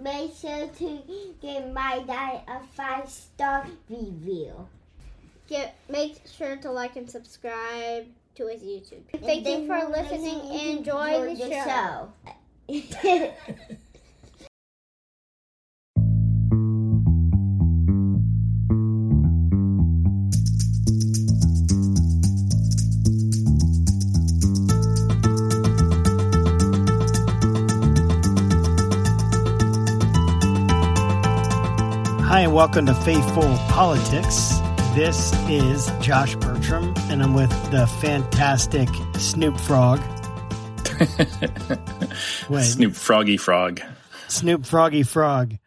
make sure to give my dad a five star review. Get, make sure to like and subscribe to his YouTube. Thank you for listening and enjoy the show. show. and welcome to Faithful Politics. This is Josh Bertram, and I'm with the fantastic Snoop Frog. Wait, Snoop Froggy Frog. Snoop Froggy Frog.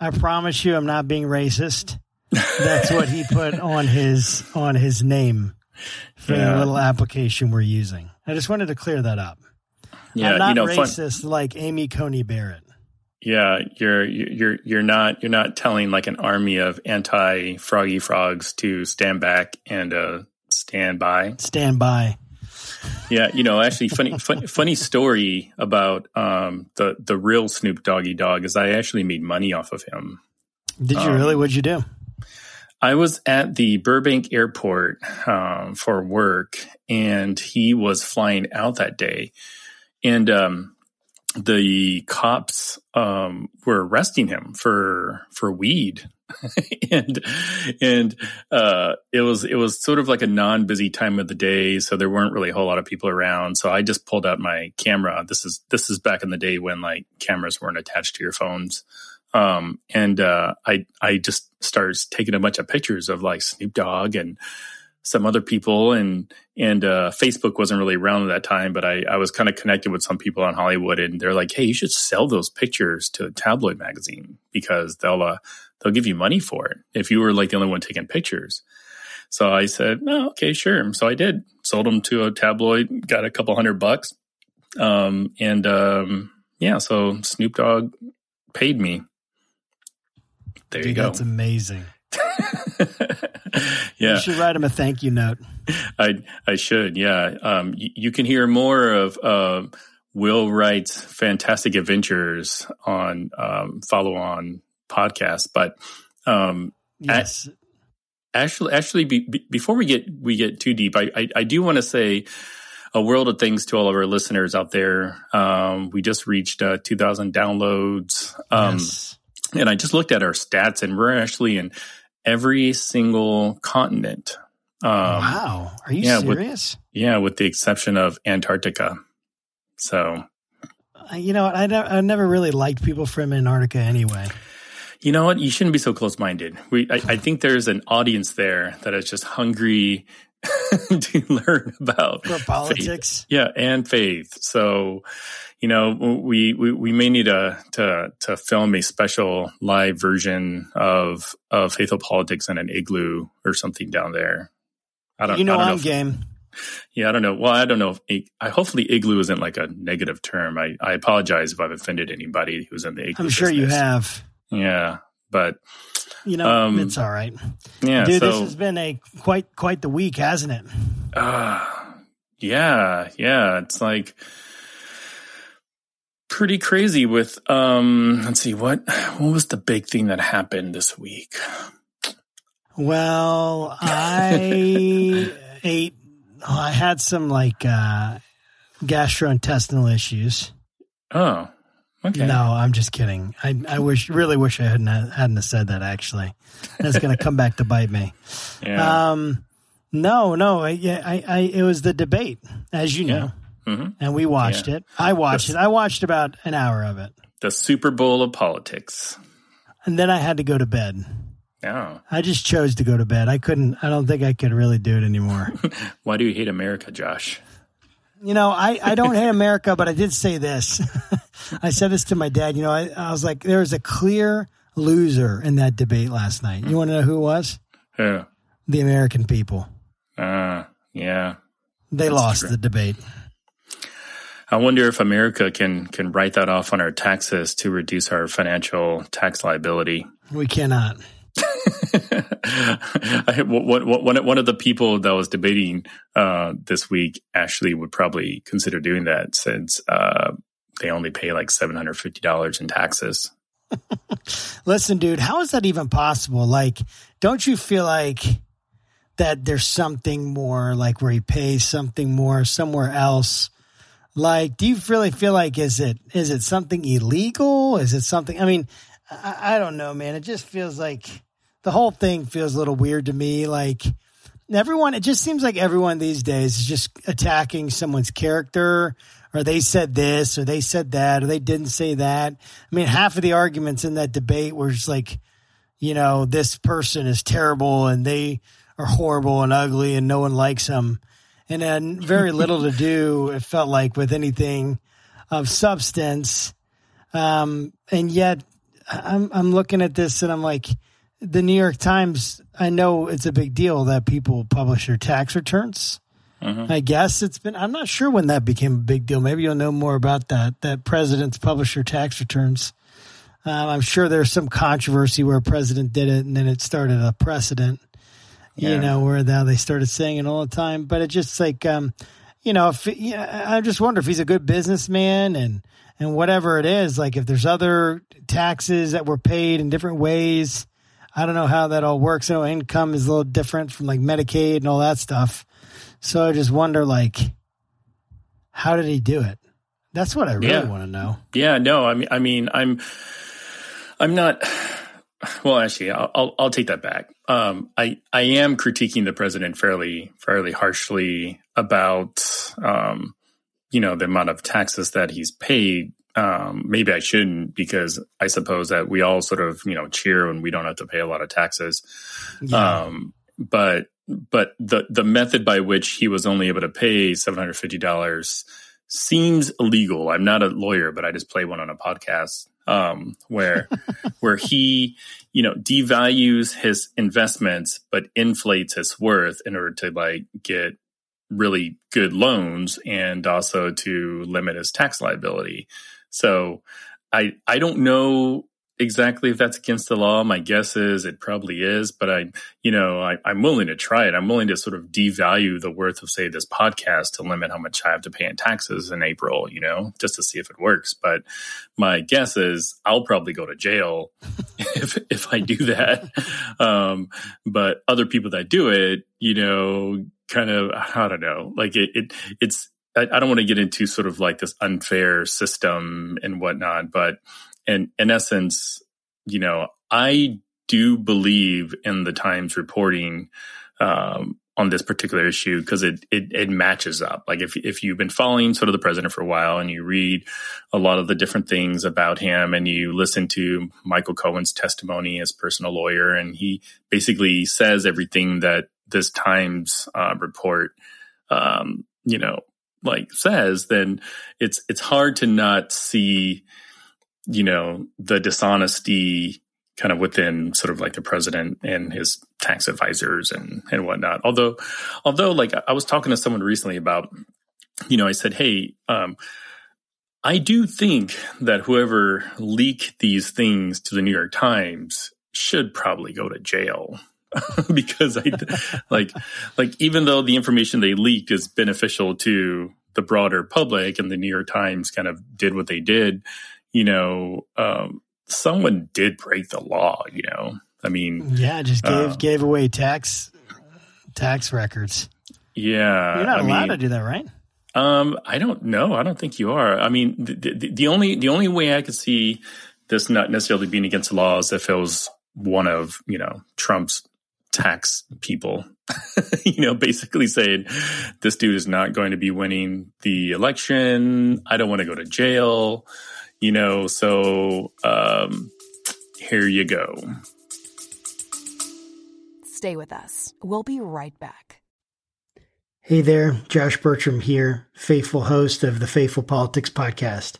I promise you, I'm not being racist. That's what he put on his on his name for the little application we're using. I just wanted to clear that up. Yeah, I'm not you know, fun, racist like Amy Coney Barrett. Yeah, you're you're you're not you're not telling like an army of anti Froggy Frogs to stand back and uh, stand by. Stand by. Yeah, you know, actually, funny funny, funny story about um, the the real Snoop Doggy Dog is I actually made money off of him. Did you Um, really? What'd you do? I was at the Burbank airport um, for work, and he was flying out that day, and um, the cops um, were arresting him for for weed, and and uh, it was it was sort of like a non busy time of the day, so there weren't really a whole lot of people around. So I just pulled out my camera. This is this is back in the day when like cameras weren't attached to your phones um, and uh, I I just started taking a bunch of pictures of like Snoop Dogg and some other people, and and uh, Facebook wasn't really around at that time, but I I was kind of connected with some people on Hollywood, and they're like, hey, you should sell those pictures to a tabloid magazine because they'll uh, they'll give you money for it if you were like the only one taking pictures. So I said, oh, okay, sure. So I did. Sold them to a tabloid, got a couple hundred bucks. Um, and um, yeah, so Snoop Dogg paid me. There you go. That's amazing. yeah, You should write him a thank you note. I I should. Yeah, um, y- you can hear more of uh, Will Wright's fantastic adventures on um, follow on podcast. But um, Yes. actually, actually, be, be, before we get we get too deep, I I, I do want to say a world of things to all of our listeners out there. Um, we just reached uh, 2,000 downloads. Um, yes. and I just looked at our stats, and we're actually in every single continent. Um, wow. Are you yeah, with- serious? Yeah, with the exception of Antarctica. So, Uh, you know what? I, I never really liked people from Antarctica anyway. you know what? You shouldn't be so close minded. We, I, I think there's an audience there that is just hungry to learn about For politics. Yeah, and faith. So, you know, we we, we may need to, to to film a special live version of of faithful politics in an igloo or something down there. I don't. You know I don't I'm if- game. Yeah, I don't know. Well, I don't know. If, I hopefully igloo isn't like a negative term. I, I apologize if I've offended anybody who's in the igloo. I'm sure you have. Yeah, but You know, Um, it's all right. yeah. Dude, so, this has been a quite quite the week, hasn't it? uh, yeah, yeah. It's like pretty crazy. With um, let's see what what was the big thing that happened this week. Well, I ate oh, I had some like uh gastrointestinal issues. Oh, okay. No, I'm just kidding. I I wish really wish I hadn't hadn't have said that actually. That's going to come back to bite me. Yeah. Um, no, no, I, yeah, I, I, it was the debate, as you know, hmm and we watched Yeah. it. I watched Yes. it. I watched about an hour of it, The Super Bowl of politics. and then I had to go to bed. Oh, I just chose to go to bed. I couldn't. I don't think I could really do it anymore. why do you hate America, Josh? You know, I, I don't hate America, but I did say this. I said this to my dad. You know, I, I was like, there was a clear loser in that debate last night. You want to know who it was? Yeah. The American people. Uh, yeah. They That's lost true. the debate. I wonder if America can can write that off on our taxes to reduce our financial tax liability. We cannot. I, one, one, one of the people that was debating uh, this week actually would probably consider doing that since uh, they only pay like seven hundred fifty dollars in taxes. Listen, dude, how is that even possible? Like, don't you feel like that there's something more, like where he pays something more somewhere else? Like, do you really feel like is it is it something illegal? Is it something? I mean, I, I don't know, man. It just feels like the whole thing feels a little weird to me. Like everyone, it just seems like everyone these days is just attacking someone's character or they said this or they said that or they didn't say that. I mean, half of the arguments in that debate were just like, you know, this person is terrible and they are horrible and ugly and no one likes them. And then very little to do, it felt like, with anything of substance. Um, and yet I'm, I'm looking at this and I'm like, the New York Times, I know it's a big deal that people publish their tax returns. I guess it's been, I'm not sure when that became a big deal. Maybe you'll know more about that, that presidents publish their tax returns. Um, I'm sure there's some controversy where a president did it and then it started a precedent, Yeah. you know, where now they started saying it all the time. But it's just like, um, you know, if, yeah, I just wonder if he's a good businessman and, and whatever it is, like if there's other taxes that were paid in different ways, I don't know how that all works. You know income is a little different from like Medicaid and all that stuff. So I just wonder, like, how did he do it? That's what I really Yeah. want to know. Yeah, no, I mean, I mean, I'm, I'm not. Well, actually, I'll, I'll, I'll take that back. Um, I, I am critiquing the president fairly, fairly harshly about, um, you know, the amount of taxes that he's paid. Um, maybe I shouldn't because I suppose that we all sort of, you know, cheer when we don't have to pay a lot of taxes. Yeah. Um, but but the the method by which he was only able to pay seven hundred fifty dollars seems illegal. I'm not a lawyer, but I just play one on a podcast um, where where he you know devalues his investments but inflates his worth in order to like get really good loans and also to limit his tax liability. So I I don't know exactly if that's against the law. My guess is it probably is, but I, you know, I, I'm willing to try it. I'm willing to sort of devalue the worth of, say, this podcast to limit how much I have to pay in taxes in April, you know, just to see if it works. But my guess is I'll probably go to jail if if I do that. Um, but other people that do it, you know, kind of, I don't know, like it, it it's. I I don't want to get into sort of like this unfair system and whatnot, but in in essence, you know, I do believe in the Times reporting um, on this particular issue because it, it it matches up. Like if if you've been following sort of the president for a while and you read a lot of the different things about him and you listen to Michael Cohen's testimony as personal lawyer, and he basically says everything that this Times uh, report, um, you know, like says, then it's it's hard to not see you know, the dishonesty kind of within sort of like the president and his tax advisors and, and whatnot. Although, although like I was talking to someone recently about, you know, I said, Hey, um, I do think that whoever leaked these things to the New York Times should probably go to jail. because I like like even though the information they leaked is beneficial to the broader public and the New York Times kind of did what they did, you know, um, someone did break the law. You know, I mean, yeah, just gave uh, gave away tax tax records. yeah, You're not I allowed mean, to do that, right? Um, I don't know. I don't think you are. I mean, the, the, the only the only way I could see this not necessarily being against the law is if it was one of you know Trump's tax people. you know, basically saying this dude is not going to be winning the election. I don't want to go to jail. You know, so um, here you go. Stay with us. We'll be right back. Hey there, Josh Bertram here, faithful host of the Faithful Politics Podcast.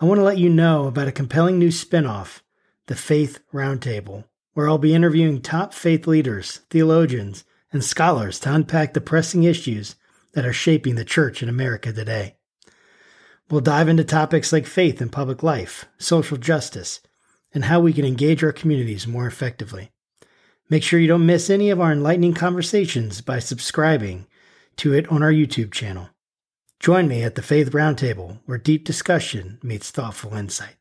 I want to let you know about a compelling new spinoff, the Faith Roundtable, where I'll be interviewing top faith leaders, theologians, and scholars to unpack the pressing issues that are shaping the church in America today. We'll dive into topics like faith and public life, social justice, and how we can engage our communities more effectively. Make sure you don't miss any of our enlightening conversations by subscribing to it on our YouTube channel. Join me at the Faith Roundtable, where deep discussion meets thoughtful insight.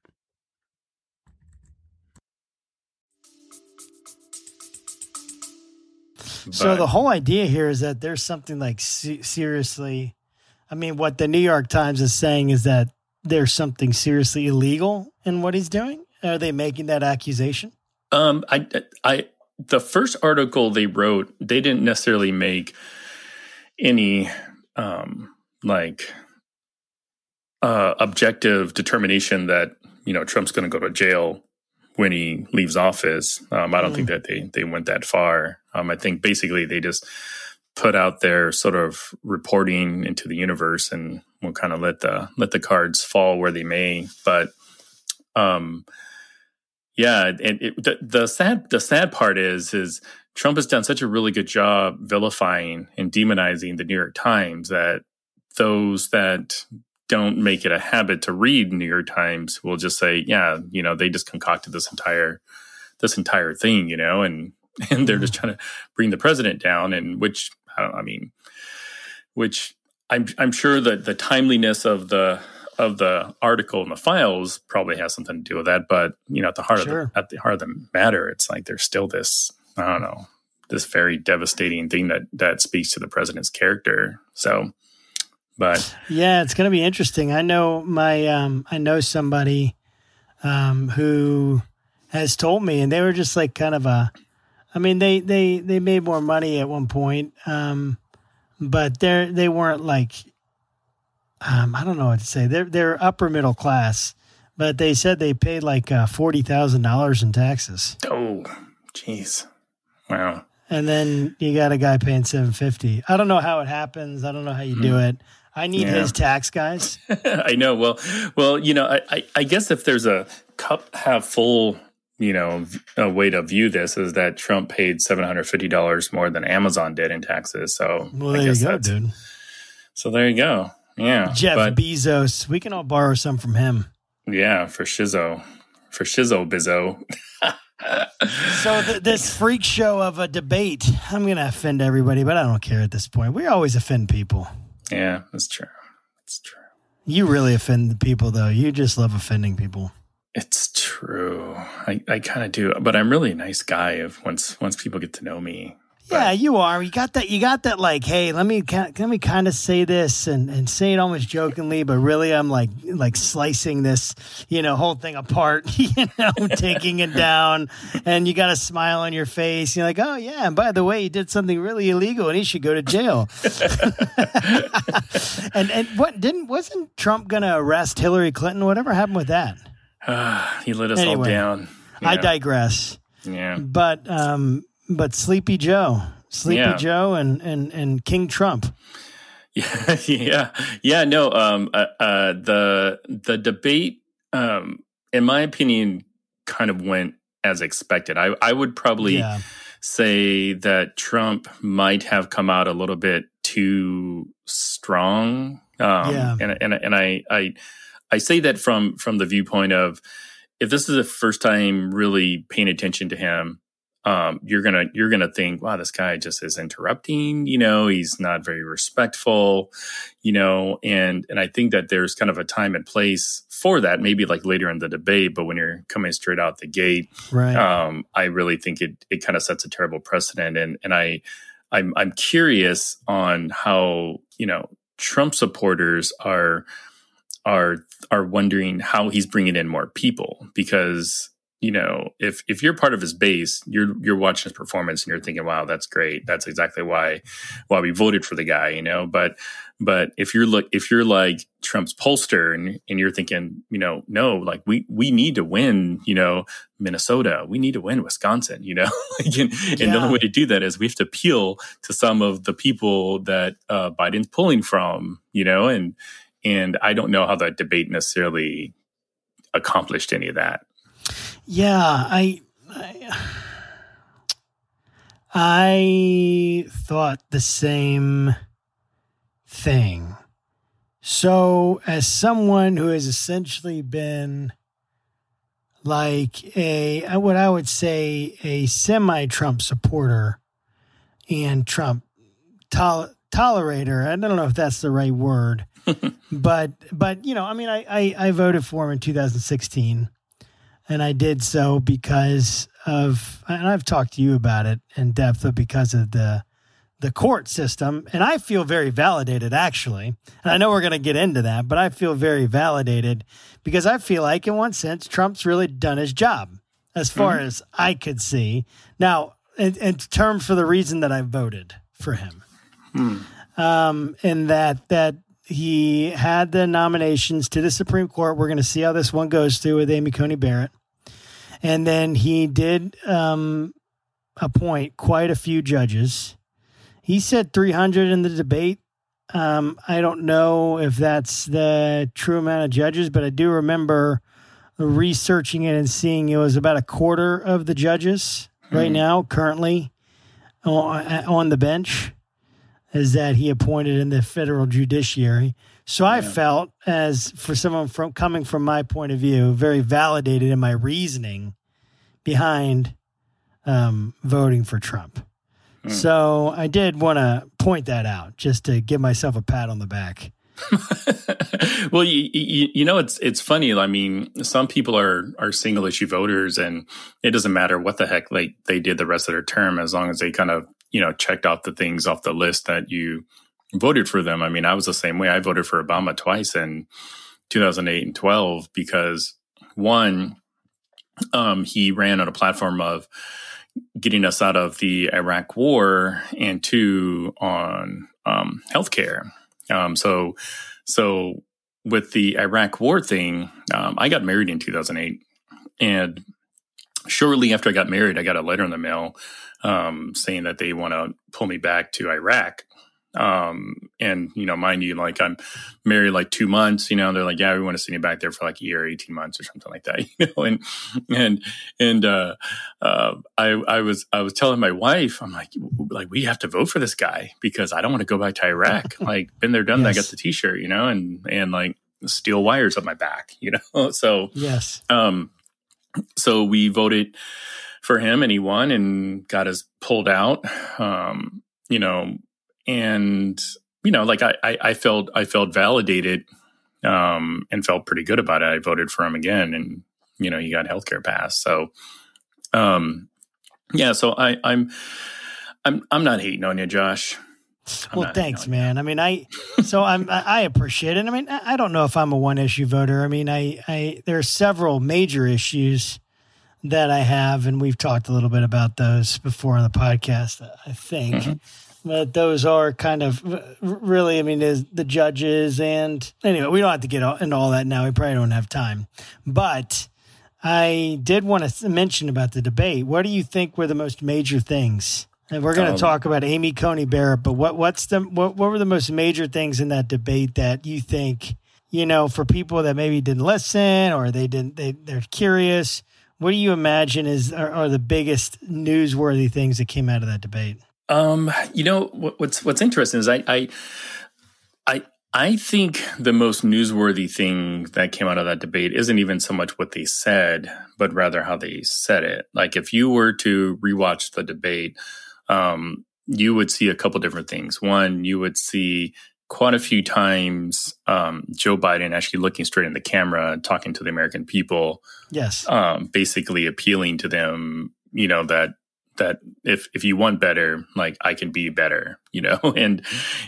So the whole idea here is that there's something like se- seriously. I mean, what the New York Times is saying is that there's something seriously illegal in what he's doing. Are they making that accusation? Um, I, I, the first article they wrote, they didn't necessarily make any, um, like, uh, objective determination that you know Trump's going to go to jail when he leaves office. Um, I don't think that they they went that far. Um, I think basically they just put out their sort of reporting into the universe, and we'll kind of let the let the cards fall where they may. But um, yeah, and the, the sad the sad part is is Trump has done such a really good job vilifying and demonizing the New York Times that those that don't make it a habit to read New York Times will just say, yeah, you know, they just concocted this entire this entire thing, you know, and and they're just trying to bring the president down, and which I don't, I mean, which I'm I'm sure that the timeliness of the of the article and the files probably has something to do with that, but you know, at the heart Sure. of the at the heart of the matter, it's like there's still this I don't know this very devastating thing that that speaks to the president's character. So, but Yeah, it's going to be interesting. I know my um I know somebody um who has told me and they were just like kind of a I mean they they they made more money at one point um but they're they weren't like um I don't know what to say. They're they're upper middle class, but they said they paid like uh, $40,000 in taxes. oh, jeez, wow. And then you got a guy paying 750. I don't know how it happens. I don't know how you do it. I need Hmm. Yeah. his tax guys. I know. Well, well, you know, I, I, I guess if there's a cup half full, you know, a way to view this is that Trump paid seven hundred fifty dollars more than Amazon did in taxes. So, Well, there you go, dude. So there you go. Yeah, Jeff but Bezos. We can all borrow some from him. yeah, for Shizzo, for Shizzo Bizzo. So th- this freak show of a debate, I'm going to offend everybody, but I don't care at this point. We always offend people. yeah, that's true. That's true. You really offend the people, though. You just love offending people. It's true. I, I kind of do, but I'm really a nice guy. If once once people get to know me, Yeah, you are. You got that. You got that. Like, hey, let me let me kind of say this and and say it almost jokingly, but really, I'm like like slicing this, you know, whole thing apart. You know, taking it down, and you got a smile on your face. You're like, oh yeah, and by the way, he did something really illegal, and he should go to jail. and and what didn't wasn't Trump going to arrest Hillary Clinton? Whatever happened with that? he let us all Anyway, down. I digress. Yeah. But um, but Sleepy Joe, Sleepy Yeah. Joe, and and and King Trump. Yeah, yeah, yeah. No, um, uh, uh, the the debate, um, in my opinion, kind of went as expected. I I would probably Yeah. say that Trump might have come out a little bit too strong. Um, Yeah. and and and I I I say that from from the viewpoint of if this is the first time really paying attention to him, um, you're gonna you're gonna think, wow, this guy just is interrupting. You know, he's not very respectful. You know, and and I think that there's kind of a time and place for that. Maybe like later in the debate, but when you're coming straight out the gate, Right. um, I really think it it kind of sets a terrible precedent. And and I I'm I'm curious on how you know Trump supporters are are are wondering how he's bringing in more people because you know if if you're part of his base you're you're watching his performance and you're thinking wow that's great. That's exactly why why we voted for the guy you know? But but if you're look if you're like Trump's pollster and and you're thinking you know no like we we need to win you know Minnesota. We need to win Wisconsin you know? Like, and, and the only way to do that is we have to appeal to some of the people that uh, Biden's pulling from you know? And and I don't know how that debate necessarily accomplished any of that. Yeah, I, I I thought the same thing. So, as someone who has essentially been like a what I would say a semi-Trump supporter and Trump tol- tolerator, I don't know if that's the right word, but but you know, I mean, I I, I voted for him in 2016 and I did so because of, and I've talked to you about it in depth but because of the the court system, and I feel very validated actually. And I know we're going to get into that, but I feel very validated because I feel like, in one sense, Trump's really done his job as far Mm-hmm. as I could see. Now, in, in terms for the reason that I voted for him, um, in that that he had the nominations to the Supreme Court. We're going to see how this one goes through with Amy Coney Barrett, and then he did um, appoint quite a few judges. He said 300 in the debate. Um, I don't know if that's the true amount of judges, but I do remember researching it and seeing it was about a quarter of the judges right now, currently on, on the bench, is that he appointed in the federal judiciary. So I felt, as for someone from coming from my point of view, very validated in my reasoning behind um, voting for Trump. So I did want to point that out just to give myself a pat on the back. well, you, you you know it's it's funny. I mean, some people are are single issue voters, and it doesn't matter what the heck like they did the rest of their term as long as they kind of you know checked off the things off the list that you voted for them. I mean, I was the same way. I voted for Obama twice in 2008 and 12 because one, um, he ran on a platform of getting us out of the Iraq War, and two on um, healthcare. Um, so, so with the Iraq War thing, um, I got married in 2008, and shortly after I got married, I got a letter in the mail um, saying that they want to pull me back to Iraq. Um, and you know, mind you, like I'm married like two months, you know, they're like, yeah, we want to send you back there for like a year, 18 months or something like that, you know, and, and, and, uh, uh, I, I was, I was telling my wife, I'm like, like, we have to vote for this guy because I don't want to go back to Iraq. like, been there, done that, Yes. got the t-shirt, you know, and, and like steel wires up my back, you know, so, Yes. um, so we voted for him and he won and got us pulled out. Um, you know, and you know, like I, I, I felt I felt validated um and felt pretty good about it. I voted for him again and you know, he got healthcare pass. So um yeah, so I, I'm I'm I'm not hating on you, Josh. I'm well, thanks, hating on you. man. I mean, I so I'm I appreciate it. I mean, I I don't know if I'm a one issue voter. I mean, I I there are several major issues that I have, and we've talked a little bit about those before on the podcast. I think, Mm-hmm. but those are kind of really. I mean, is the judges and anyway, we don't have to get into all that now. We probably don't have time, but. I did want to mention about the debate. What do you think were the most major things? And we're going to Um, talk about Amy Coney Barrett, but what what's the what, what were the most major things in that debate that you think you know for people that maybe didn't listen or they didn't they they're curious? What do you imagine is are, are the biggest newsworthy things that came out of that debate? Um, you know what, what's what's interesting is I, I I I think the most newsworthy thing that came out of that debate isn't even so much what they said, but rather how they said it. Like if you were to rewatch the debate, um, you would see a couple different things. One, you would see quite a few times um, Joe Biden actually looking straight in the camera talking to the American people Yes, um, basically appealing to them, you know, that that if if you want better, like I can be better, you know, and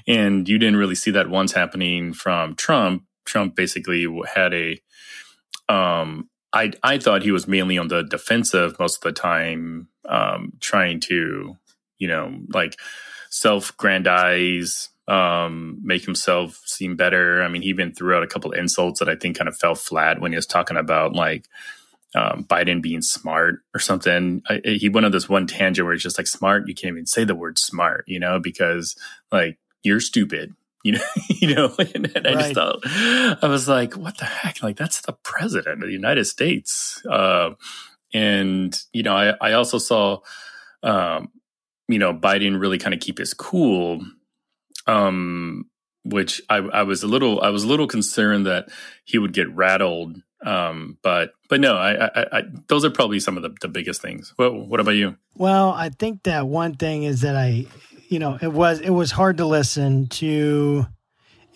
and you didn't really see that once happening from Trump. Trump basically had a um I I thought he was mainly on the defensive most of the time, um, trying to, you know, like self-grandize, um, make himself seem better. I mean, he even threw out a couple of insults that I think kind of fell flat when he was talking about like um, Biden being smart or something. I, he went on this one tangent where it's just like smart. You can't even say the word smart, you know, because like you're stupid, you know, you know. And, and I just thought I was like, what the heck? Like that's the president of the United States. Uh, and you know, I, I also saw, um, you know, Biden really kind of keep his cool. Um, which I, I was a little, I was a little concerned that he would get rattled um, but but no, I, I, I those are probably some of the, the biggest things. What what about you? Well, I think that one thing is that I, you know, it was it was hard to listen to,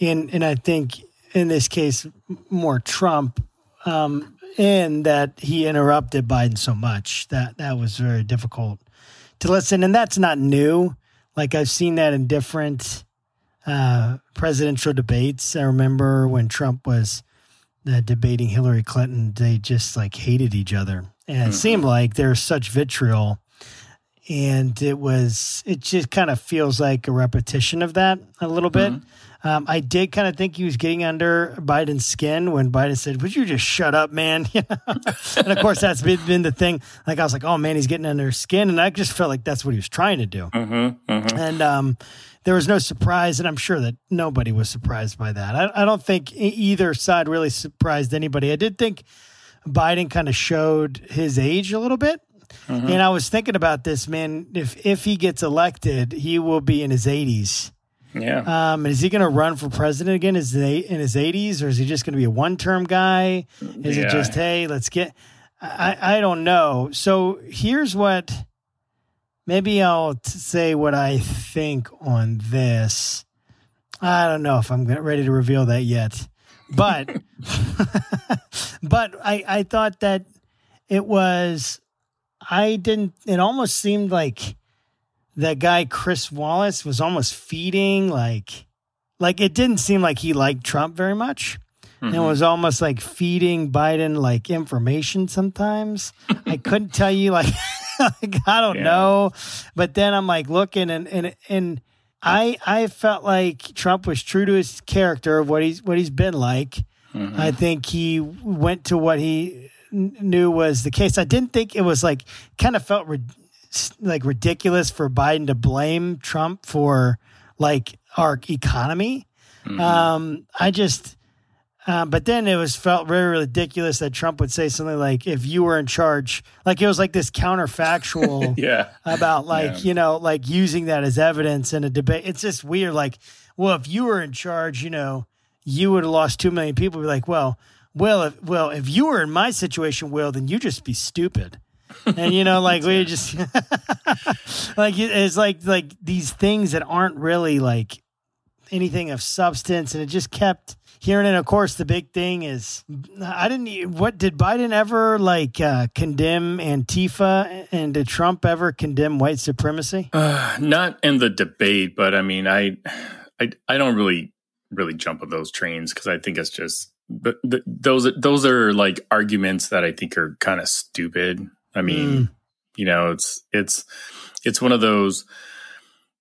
and and I think in this case more Trump, um, and that he interrupted Biden so much that that was very difficult to listen. And that's not new. Like I've seen that in different uh, presidential debates. I remember when Trump was uh, debating Hillary Clinton, they just like hated each other. And it mm-hmm. seemed like there's such vitriol. And it was, it just kind of feels like a repetition of that a little bit. Mm-hmm. Um, I did kind of think he was getting under Biden's skin when Biden said, "Would you just shut up, man?" and of course, that's been, been, the thing. Like I was like, "Oh man, he's getting under his skin," and I just felt like that's what he was trying to do. Mm-hmm, mm-hmm. And um, there was no surprise, and I'm sure that nobody was surprised by that. I, I don't think either side really surprised anybody. I did think Biden kind of showed his age a little bit. Mm-hmm. And I was thinking about this, man. If if he gets elected, he will be in his 80s yeah. Um, is he going to run for president again? Is he in his 80s, or is he just going to be a one-term guy? Is yeah. it just hey, let's get? I I don't know. So here's what. Maybe I'll t- say what I think on this. I don't know if I'm ready to reveal that yet, but but I I thought that it was. I didn't. It almost seemed like that guy Chris Wallace was almost feeding like like it didn't seem like he liked Trump very much. Mm-hmm. And was almost like feeding Biden like information sometimes. I couldn't tell you like, like I don't yeah. know. But then I'm like looking and and and I I felt like Trump was true to his character of what he's what he's been like. Mm-hmm. I think he went to what he knew was the case. I didn't think it was like kind of felt like ridiculous for Biden to blame Trump for like our economy. Mm-hmm. Um, I just, uh, but then it was felt very ridiculous that Trump would say something like, "If you were in charge," like it was like this counterfactual, yeah, about like yeah. you know like using that as evidence in a debate. It's just weird. Like, well, if you were in charge, you know, you would have lost two million people. Be like, well, well, if, well, if you were in my situation, Will, then you just be stupid and you know like we just like it's like like these things that aren't really like anything of substance and it just kept hearing it of course the big thing is i didn't what did biden ever like uh, condemn antifa and did trump ever condemn white supremacy uh, not in the debate but i mean i i, I don't really really jump on those trains because i think it's just but those those are like arguments that I think are kind of stupid. I mean, mm. you know, it's it's it's one of those.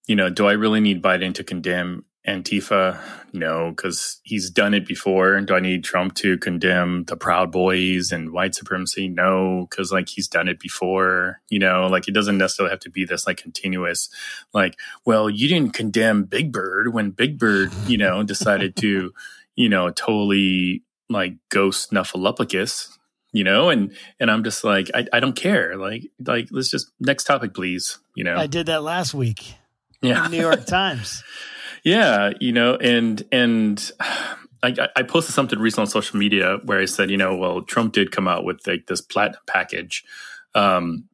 You know, do I really need Biden to condemn Antifa? No, because he's done it before. Do I need Trump to condemn the Proud Boys and white supremacy? No, because like he's done it before. You know, like it doesn't necessarily have to be this like continuous, like, well, you didn't condemn Big Bird when Big Bird, you know, decided to, you know, totally like ghost Snuffleupagus you know and and i'm just like I, I don't care like like let's just next topic please you know i did that last week yeah new york times yeah you know and and I, I posted something recently on social media where i said you know well trump did come out with like this platinum package um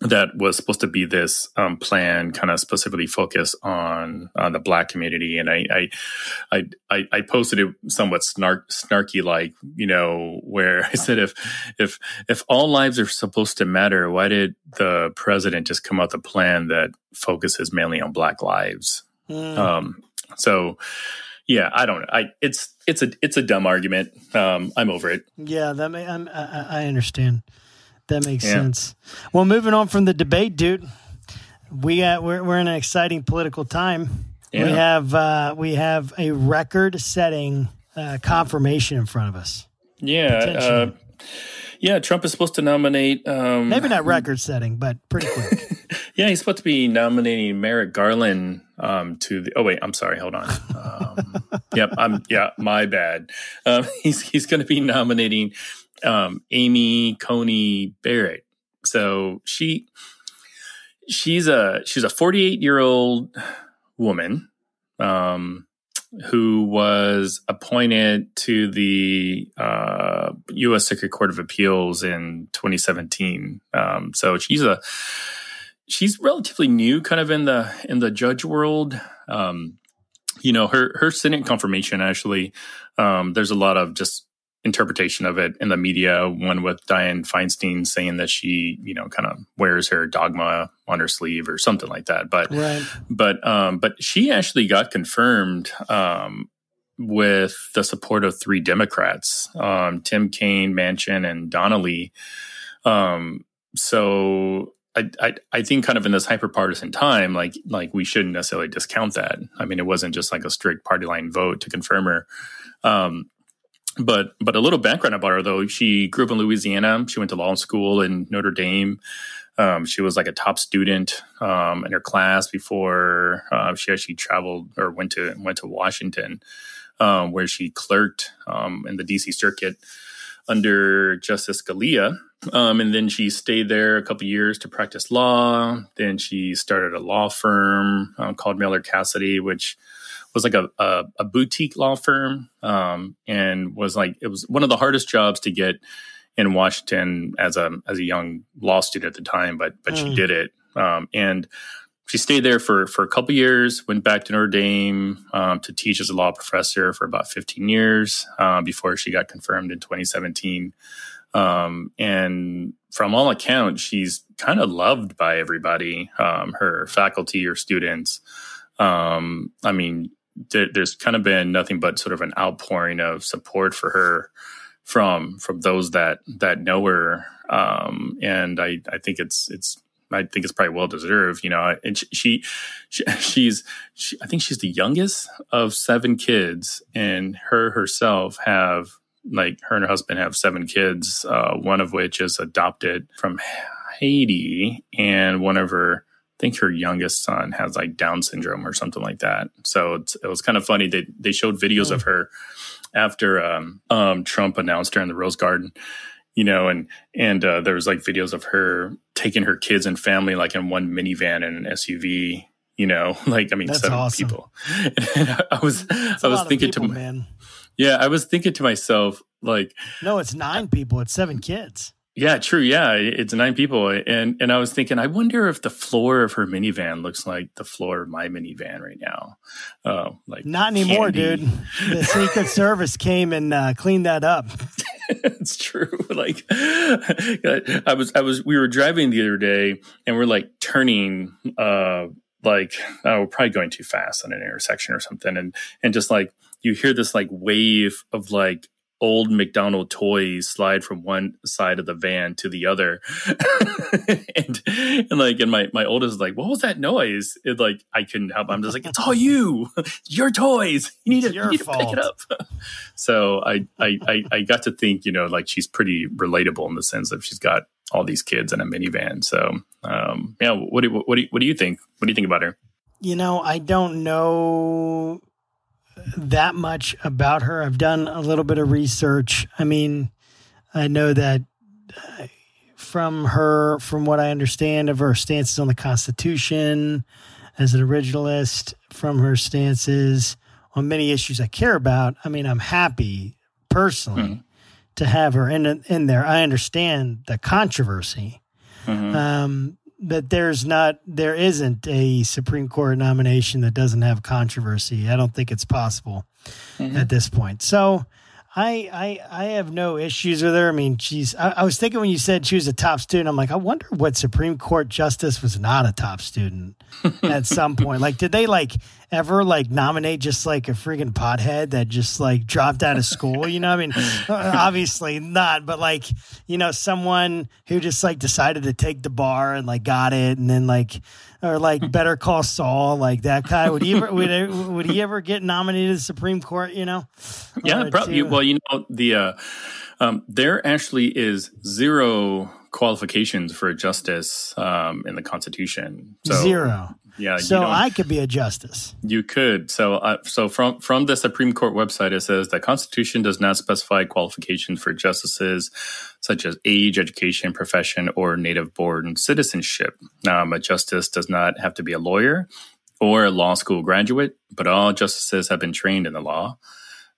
that was supposed to be this um, plan, kind of specifically focused on on the black community, and I I I, I posted it somewhat snark, snarky, like you know, where I said if if if all lives are supposed to matter, why did the president just come out with a plan that focuses mainly on black lives? Mm. Um, so yeah, I don't know. I it's it's a it's a dumb argument. Um, I'm over it. Yeah, that may I'm, I, I understand. That makes yeah. sense. Well, moving on from the debate, dude, we got we're we're in an exciting political time. Yeah. We have uh, we have a record-setting uh, confirmation in front of us. Yeah, uh, yeah. Trump is supposed to nominate. Um, Maybe not record-setting, but pretty quick. yeah, he's supposed to be nominating Merrick Garland um, to the. Oh wait, I'm sorry. Hold on. Um, yep, I'm. Yeah, my bad. Um, he's he's going to be nominating um, Amy Coney Barrett. So she she's a she's a 48 year old woman um, who was appointed to the uh, U.S. Circuit Court of Appeals in 2017. Um, so she's a she's relatively new, kind of in the in the judge world. Um, you know, her her Senate confirmation actually. Um, there's a lot of just interpretation of it in the media. One with Dianne Feinstein saying that she, you know, kind of wears her dogma on her sleeve or something like that. But, Right. but, um, but she actually got confirmed um, with the support of three Democrats, um, Tim Kaine, Manchin, and Donnelly. Um, so I, I, think kind of in this hyperpartisan time, like like we shouldn't necessarily discount that. I mean, it wasn't just like a strict party line vote to confirm her. Um, but but a little background about her though, she grew up in Louisiana. She went to law school in Notre Dame. Um, she was like a top student um, in her class before uh, she actually traveled or went to went to Washington, um, where she clerked um, in the D.C. Circuit under Justice Scalia. Um, and then she stayed there a couple years to practice law. Then she started a law firm uh, called Miller Cassidy, which was like a, a, a boutique law firm um, and was like it was one of the hardest jobs to get in Washington as a as a young law student at the time, but but she Mm. did it. Um, and she stayed there for for a couple years. Went back to Notre Dame um, to teach as a law professor for about 15 years uh, before she got confirmed in 2017. Um, and from all accounts, she's kind of loved by everybody, um, her faculty, her students. Um, I mean, there, there's kind of been nothing but sort of an outpouring of support for her from from those that that know her, um, and I I think it's it's I think it's probably well deserved, you know. And she, she she's she, I think she's the youngest of seven kids, and her herself have like her and her husband have seven kids, uh, one of which is adopted from Haiti, and one of her I think her youngest son has like Down syndrome or something like that. So it's, it was kind of funny. They they showed videos of her after um, um, Trump announced her in the Rose Garden, you know, and and uh, there was like videos of her taking her kids and family like in one minivan and an SUV. You know, like I mean, That's seven awesome. people. I was It's I was thinking people, to man. Yeah, I was thinking to myself like No, it's nine people. It's seven kids. yeah, true. Yeah, it's nine people, and and I was thinking, I wonder if the floor of her minivan looks like the floor of my minivan right now. Uh, like Not anymore, candy. dude. The Secret Service came and uh, cleaned that up. it's true. Like I was, I was, we were driving the other day, and we're like turning, uh, like oh, we're probably going too fast on an intersection or something, and and just like you hear this like wave of like old McDonald toys slide from one side of the van to the other. and and like and my my oldest is like, what was that noise? It like I couldn't help. I'm just like, it's all you. Your toys. You need to, you need to pick it up. so I, I I I got to think, you know, like she's pretty relatable in the sense that she's got all these kids in a minivan. So um yeah, what do what do you, what do you think? What do you think about her? You know, I don't know that much about her. I've done a little bit of research. I mean, I know that uh, from her, from what I understand of her stances on the Constitution as an originalist, from her stances on many issues I care about, I mean, I'm happy personally Mhm. to have her in in there. I understand the controversy Mhm. um, that there's not there isn't a Supreme Court nomination that doesn't have controversy. I don't think it's possible Mhm. at this point. So I I I have no issues with her. I mean, she's I, I was thinking when you said she was a top student, I'm like, I wonder what Supreme Court justice was not a top student at some point. Like, did they like ever like nominate just like a friggin' pothead that just like dropped out of school? You know, I mean, uh, obviously not, but like, you know, someone who just like decided to take the bar and like got it and then like, or like Better Call Saul, like that guy. Would he ever, would, he- would he ever get nominated to the Supreme Court, you know? Yeah, probably. Well, you know, the uh, um, there actually is zero qualifications for a justice um, in the Constitution. So, Zero. Yeah, So I could be a justice. you could. So, uh, so from from the Supreme Court website, it says the Constitution does not specify qualifications for justices, such as age, education, profession, or native-born citizenship. Um, a justice does not have to be a lawyer or a law school graduate, but all justices have been trained in the law.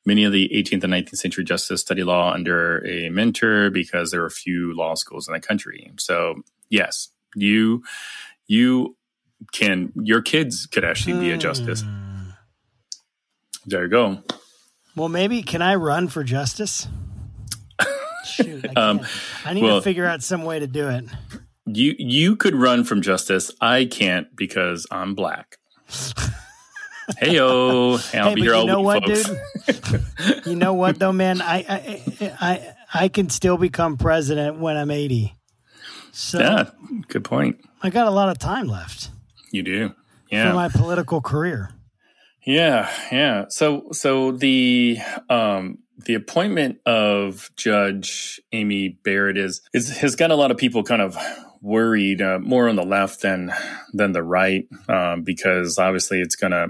Many of the 18th and 19th century justices study law under a mentor because there are few law schools in the country. So, yes, you you can your kids could actually be a justice. Hmm. There you go. Well, maybe can I run for justice? Shoot, I, Um. I need well- to figure out some way to do it. You you could run from justice. I can't because I'm black. Heyo, and I'll hey, be here you all know week, what, folks. dude? you know what, though, man? I, I I I can still become president when I'm 80. So Yeah, good point. I got a lot of time left You do. for Yeah. my political career. Yeah, yeah. So so the um the appointment of Judge Amy Barrett is, is has got a lot of people kind of worried, uh, more on the left than than the right, um, because obviously it's gonna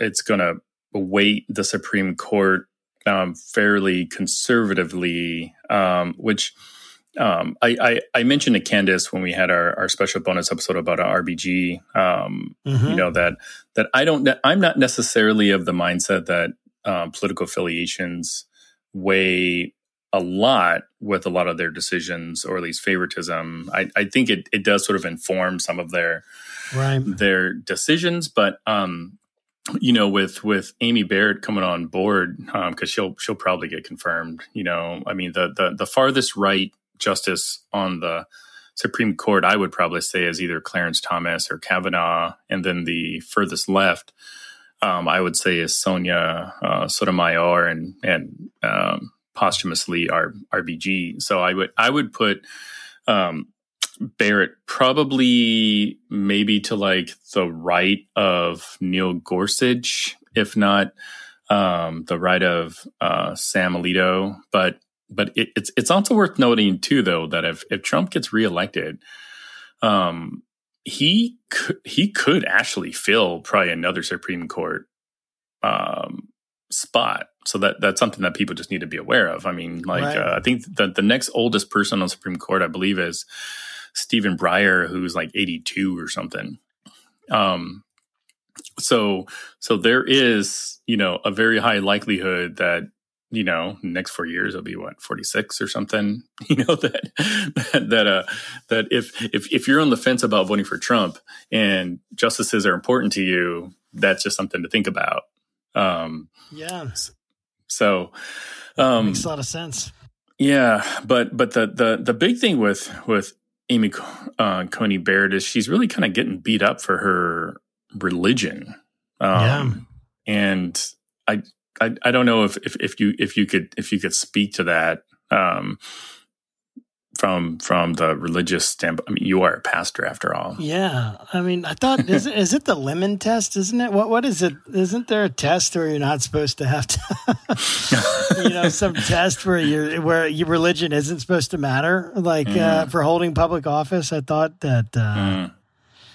it's gonna weight the Supreme Court um, fairly conservatively, um, which um, I, I I mentioned to Candace when we had our, our special bonus episode about our RBG. Um, Mhm. you know that that I don't I'm not necessarily of the mindset that um, political affiliations weigh a lot with a lot of their decisions or at least favoritism. I, I think it, it does sort of inform some of their right. their decisions, but um, you know, with with Amy Barrett coming on board, because she'll she'll probably get confirmed. You know, I mean, the the the farthest right justice on the Supreme Court, I would probably say, is either Clarence Thomas or Kavanaugh, and then the furthest left, um, I would say, is Sonia uh, Sotomayor and and um, posthumously our RBG. So I would I would put um, Barrett probably maybe to like the right of Neil Gorsuch, if not um, the right of uh, Sam Alito. But but it, it's it's also worth noting too, though, that if if Trump gets reelected, um, he could, he could actually fill probably another Supreme Court um, spot. So that that's something that people just need to be aware of. I mean, like Right. uh, I think that the next oldest person on Supreme Court, I believe, is Stephen Breyer, who's like 82 or something. Um, so so there is you know a very high likelihood that you know next four years it'll be what 46 or something you know that that that uh that if if if you're on the fence about voting for Trump and justices are important to you that's just something to think about um Yeah. so um Makes a lot of sense. yeah, but but the the the big thing with with Amy uh, Coney Barrett is she's really kind of getting beat up for her religion. Um, yeah. and I, I I don't know if, if if you if you could if you could speak to that um, from from the religious standpoint. I mean, you are a pastor after all. Yeah, I mean, I thought is it, is it the lemon test? Isn't it? What what is it? Isn't there a test where you're not supposed to have to, you know, some test where your where your religion isn't supposed to matter, like uh, for holding public office? I thought that uh, Mm.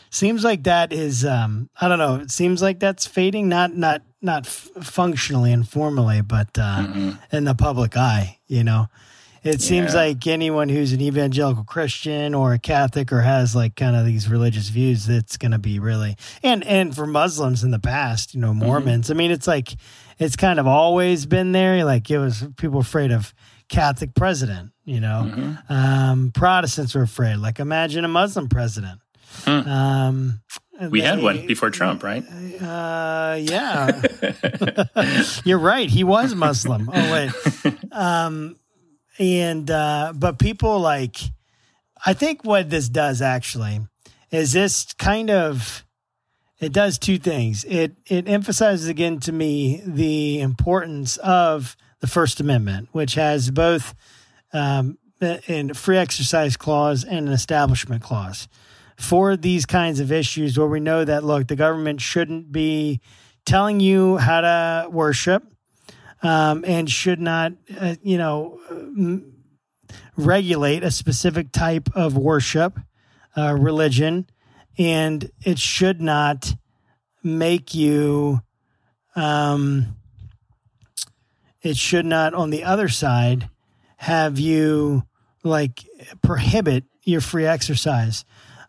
seems like that is um, I don't know. It seems like that's fading, not not not f- functionally and formally, but uh, Mm-hmm. in the public eye. You know, it seems Yeah. like anyone who's an evangelical Christian or a Catholic or has like kind of these religious views, that's going to be really and and for Muslims in the past, you know, Mm-hmm. Mormons. I mean, it's like it's kind of always been there. Like it was people afraid of Catholic president. You know, Mm-hmm. um, Protestants were afraid. Like imagine a Muslim president. Hmm. Um, We had one before Trump, right? Uh, yeah, you're right. He was Muslim. Oh wait, um, and uh, but people like, I think what this does actually is this kind of it does two things. It it emphasizes again to me the importance of the First Amendment, which has both um, a free exercise clause and an establishment clause for these kinds of issues where we know that look the government shouldn't be telling you how to worship um, and should not uh, you know m- regulate a specific type of worship uh, religion. And it should not make you um, it should not on the other side have you like prohibit your free exercise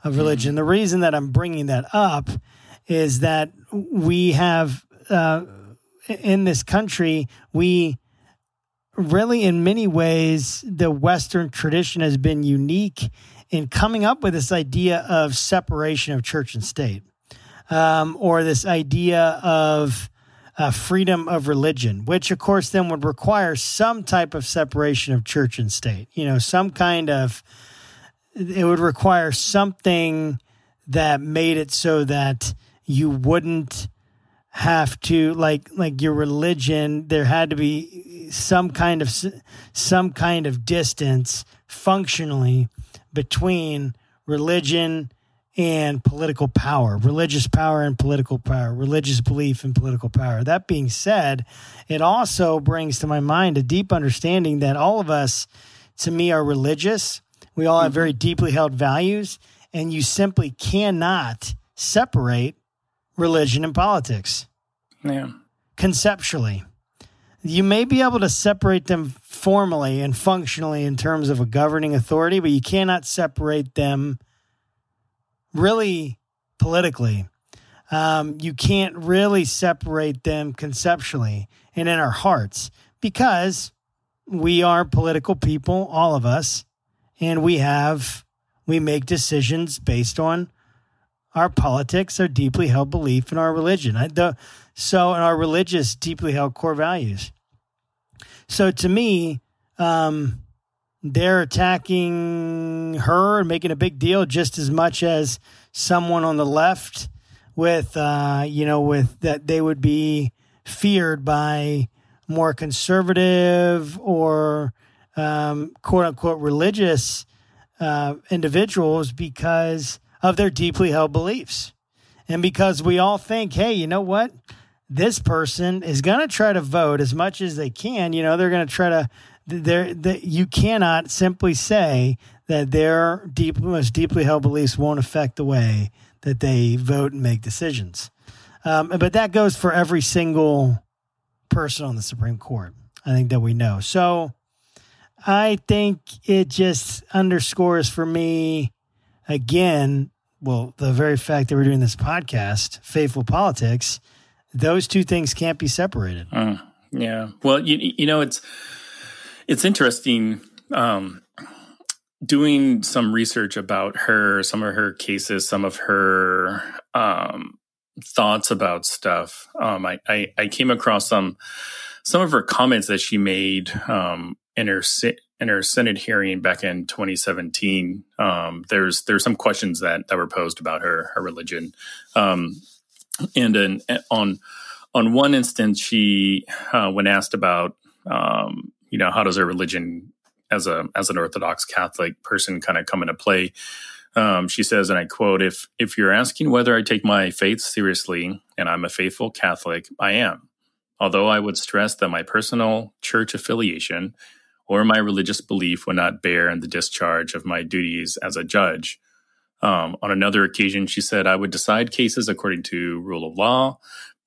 of religion. The reason that I'm bringing that up is that we have uh, in this country we really in many ways the western tradition has been unique in coming up with this idea of separation of church and state um, or this idea of uh, freedom of religion, which of course then would require some type of separation of church and state. You know, some kind of, it would require something that made it so that you wouldn't have to like like your religion there had to be some kind of some kind of distance functionally between religion and political power, religious power and political power, religious belief and political power. That being said, it also brings to my mind a deep understanding that all of us, to me, are religious. We all have very deeply held values, and you simply cannot separate religion and politics. Yeah. Conceptually, you may be able to separate them formally and functionally in terms of a governing authority, but you cannot separate them really politically. Um, you can't really separate them conceptually and in our hearts because we are political people, all of us, and we have, we make decisions based on our politics, our deeply held belief in our religion. I, the, so, in our religious, deeply held core values. So, to me, um, they're attacking her and making a big deal just as much as someone on the left with uh, you know with that they would be feared by more conservative or um, quote unquote religious uh, individuals because of their deeply held beliefs and because we all think hey you know what this person is going to try to vote as much as they can you know they're going to try to there that you cannot simply say that their deep most deeply held beliefs won't affect the way that they vote and make decisions. Um, but that goes for every single person on the Supreme Court. I think that we know. So I think it just underscores for me again, well, the very fact that we're doing this podcast, Faithful Politics, those two things can't be separated. Uh, yeah. Well, you you know it's it's interesting um, doing some research about her, some of her cases, some of her um, thoughts about stuff. Um, I, I, I, came across some some of her comments that she made um, in her Senate hearing back in 2017. Um, there's there's some questions that that were posed about her her religion, um, and in, on on one instance, she uh, when asked about um, you know, how does her religion as a as an Orthodox Catholic person kind of come into play? Um, she says, and I quote: "If if you're asking whether I take my faith seriously, and I'm a faithful Catholic, I am. Although I would stress that my personal church affiliation or my religious belief would not bear in the discharge of my duties as a judge." Um, on another occasion, she said, "I would decide cases according to rule of law,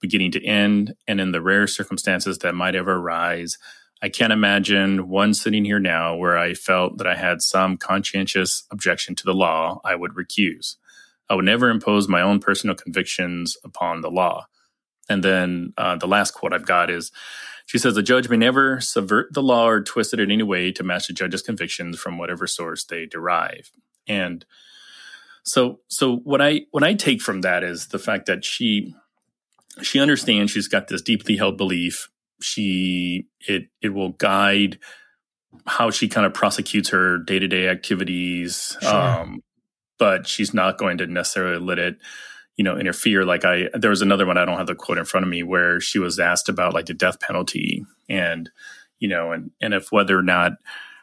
beginning to end, and in the rare circumstances that might ever arise." I can't imagine one sitting here now where I felt that I had some conscientious objection to the law I would recuse. I would never impose my own personal convictions upon the law. And then uh, the last quote I've got is she says, The judge may never subvert the law or twist it in any way to match the judge's convictions from whatever source they derive. And so so what I what I take from that is the fact that she she understands she's got this deeply held belief she it it will guide how she kind of prosecutes her day to day activities. Sure. Um, but she's not going to necessarily let it, you know, interfere. Like I, there was another one I don't have the quote in front of me where she was asked about like the death penalty and, you know, and and if whether or not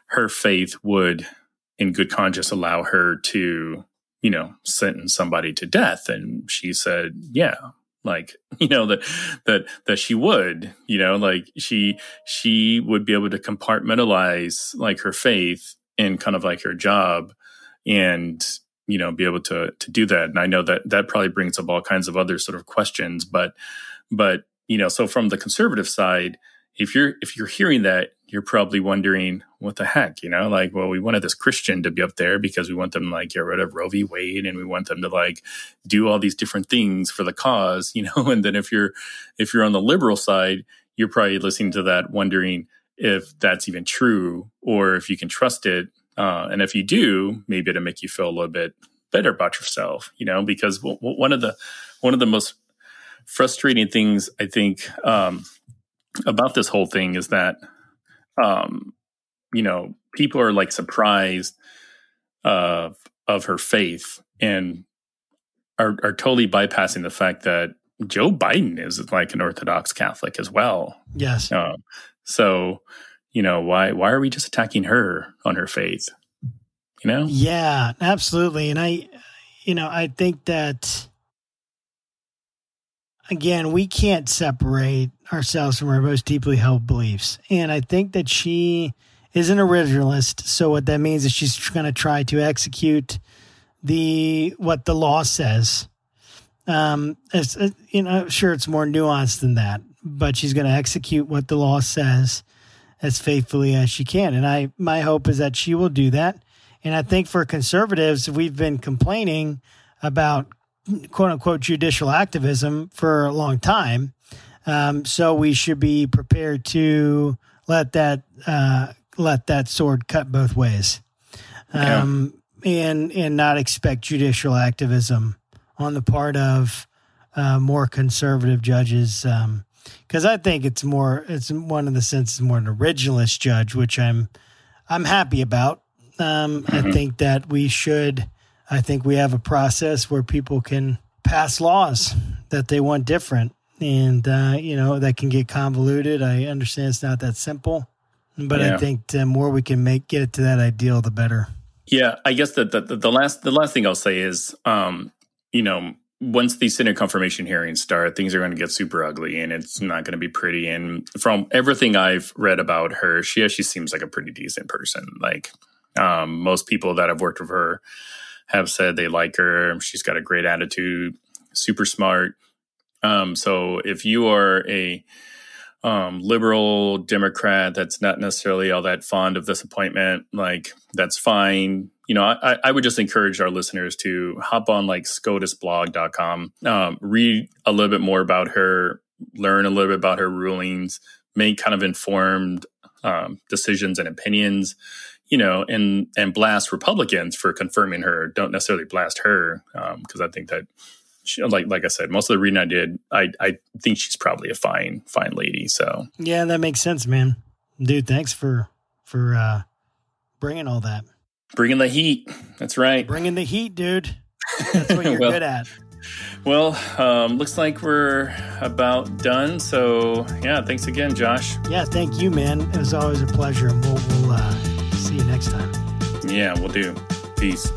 her faith would, in good conscience, allow her to, you know, sentence somebody to death, and she said, yeah, like you know that that that she would you know like she she would be able to compartmentalize like her faith in kind of like her job and you know be able to to do that. And i know that that probably brings up all kinds of other sort of questions but but you know so from the conservative side if you're if you're hearing that you're probably wondering what the heck? You know like well we wanted this christian to be up there because we want them to like get rid of roe v. Wade and we want them to like do all these different things for the cause you know? And then if you're if you're on the liberal side you're probably listening to that wondering if that's even true or if you can trust it uh, and if you do maybe it'll make you feel a little bit better about yourself you know because w- w- one of the one of the most frustrating things I think um, about this whole thing is that um, you know people are like surprised of of her faith and are are totally bypassing the fact that Joe Biden is like an Orthodox Catholic as well. Yes. Um, so you know why why are we just attacking her on her faith? You know? Yeah, absolutely. And I, you know, I think that again, we can't separate ourselves from our most deeply held beliefs. And I think that she is an originalist. So what that means is she's going to try to execute the what the law says. Um, it's, uh, you know, sure, it's more nuanced than that, but she's going to execute what the law says as faithfully as she can. And I, my hope is that she will do that. And I think for conservatives, we've been complaining about quote unquote judicial activism for a long time. Um, so we should be prepared to let that uh, let that sword cut both ways, um, yeah. and and not expect judicial activism on the part of uh, more conservative judges. Because I think it's more it's one of the senses more an originalist judge, which I'm I'm happy about. Um, mm-hmm. I think that we should. I think we have a process where people can pass laws that they want different, and uh, you know that can get convoluted. I understand it's not that simple, but yeah. I think the more we can make get it to that ideal, the better. Yeah, I guess that the, the, last the last thing I'll say is, um, you know, once these Senate confirmation hearings start, things are going to get super ugly, and it's not going to be pretty. And from everything I've read about her, she actually seems like a pretty decent person. Like um, most people that have worked with her have said they like her. She's got a great attitude, super smart. Um, so if you are a um, liberal Democrat that's not necessarily all that fond of this appointment, like that's fine. You know, I, I would just encourage our listeners to hop on like scotusblog.com, um, read a little bit more about her, learn a little bit about her rulings, make kind of informed um, decisions and opinions you know, and and blast Republicans for confirming her. Don't necessarily blast her because um, I think that, she, like like I said, most of the reading I did, I I think she's probably a fine fine lady. So yeah, that makes sense, man. Dude, thanks for for uh, bringing all that. Bringing the heat. That's right. Bringing the heat, dude. That's what you're well, good at. Well, um, looks like we're about done. So, yeah, thanks again, Josh. Yeah, thank you, man. It was always a pleasure. And we'll, we'll uh, see you next time. Yeah, we'll do. Peace.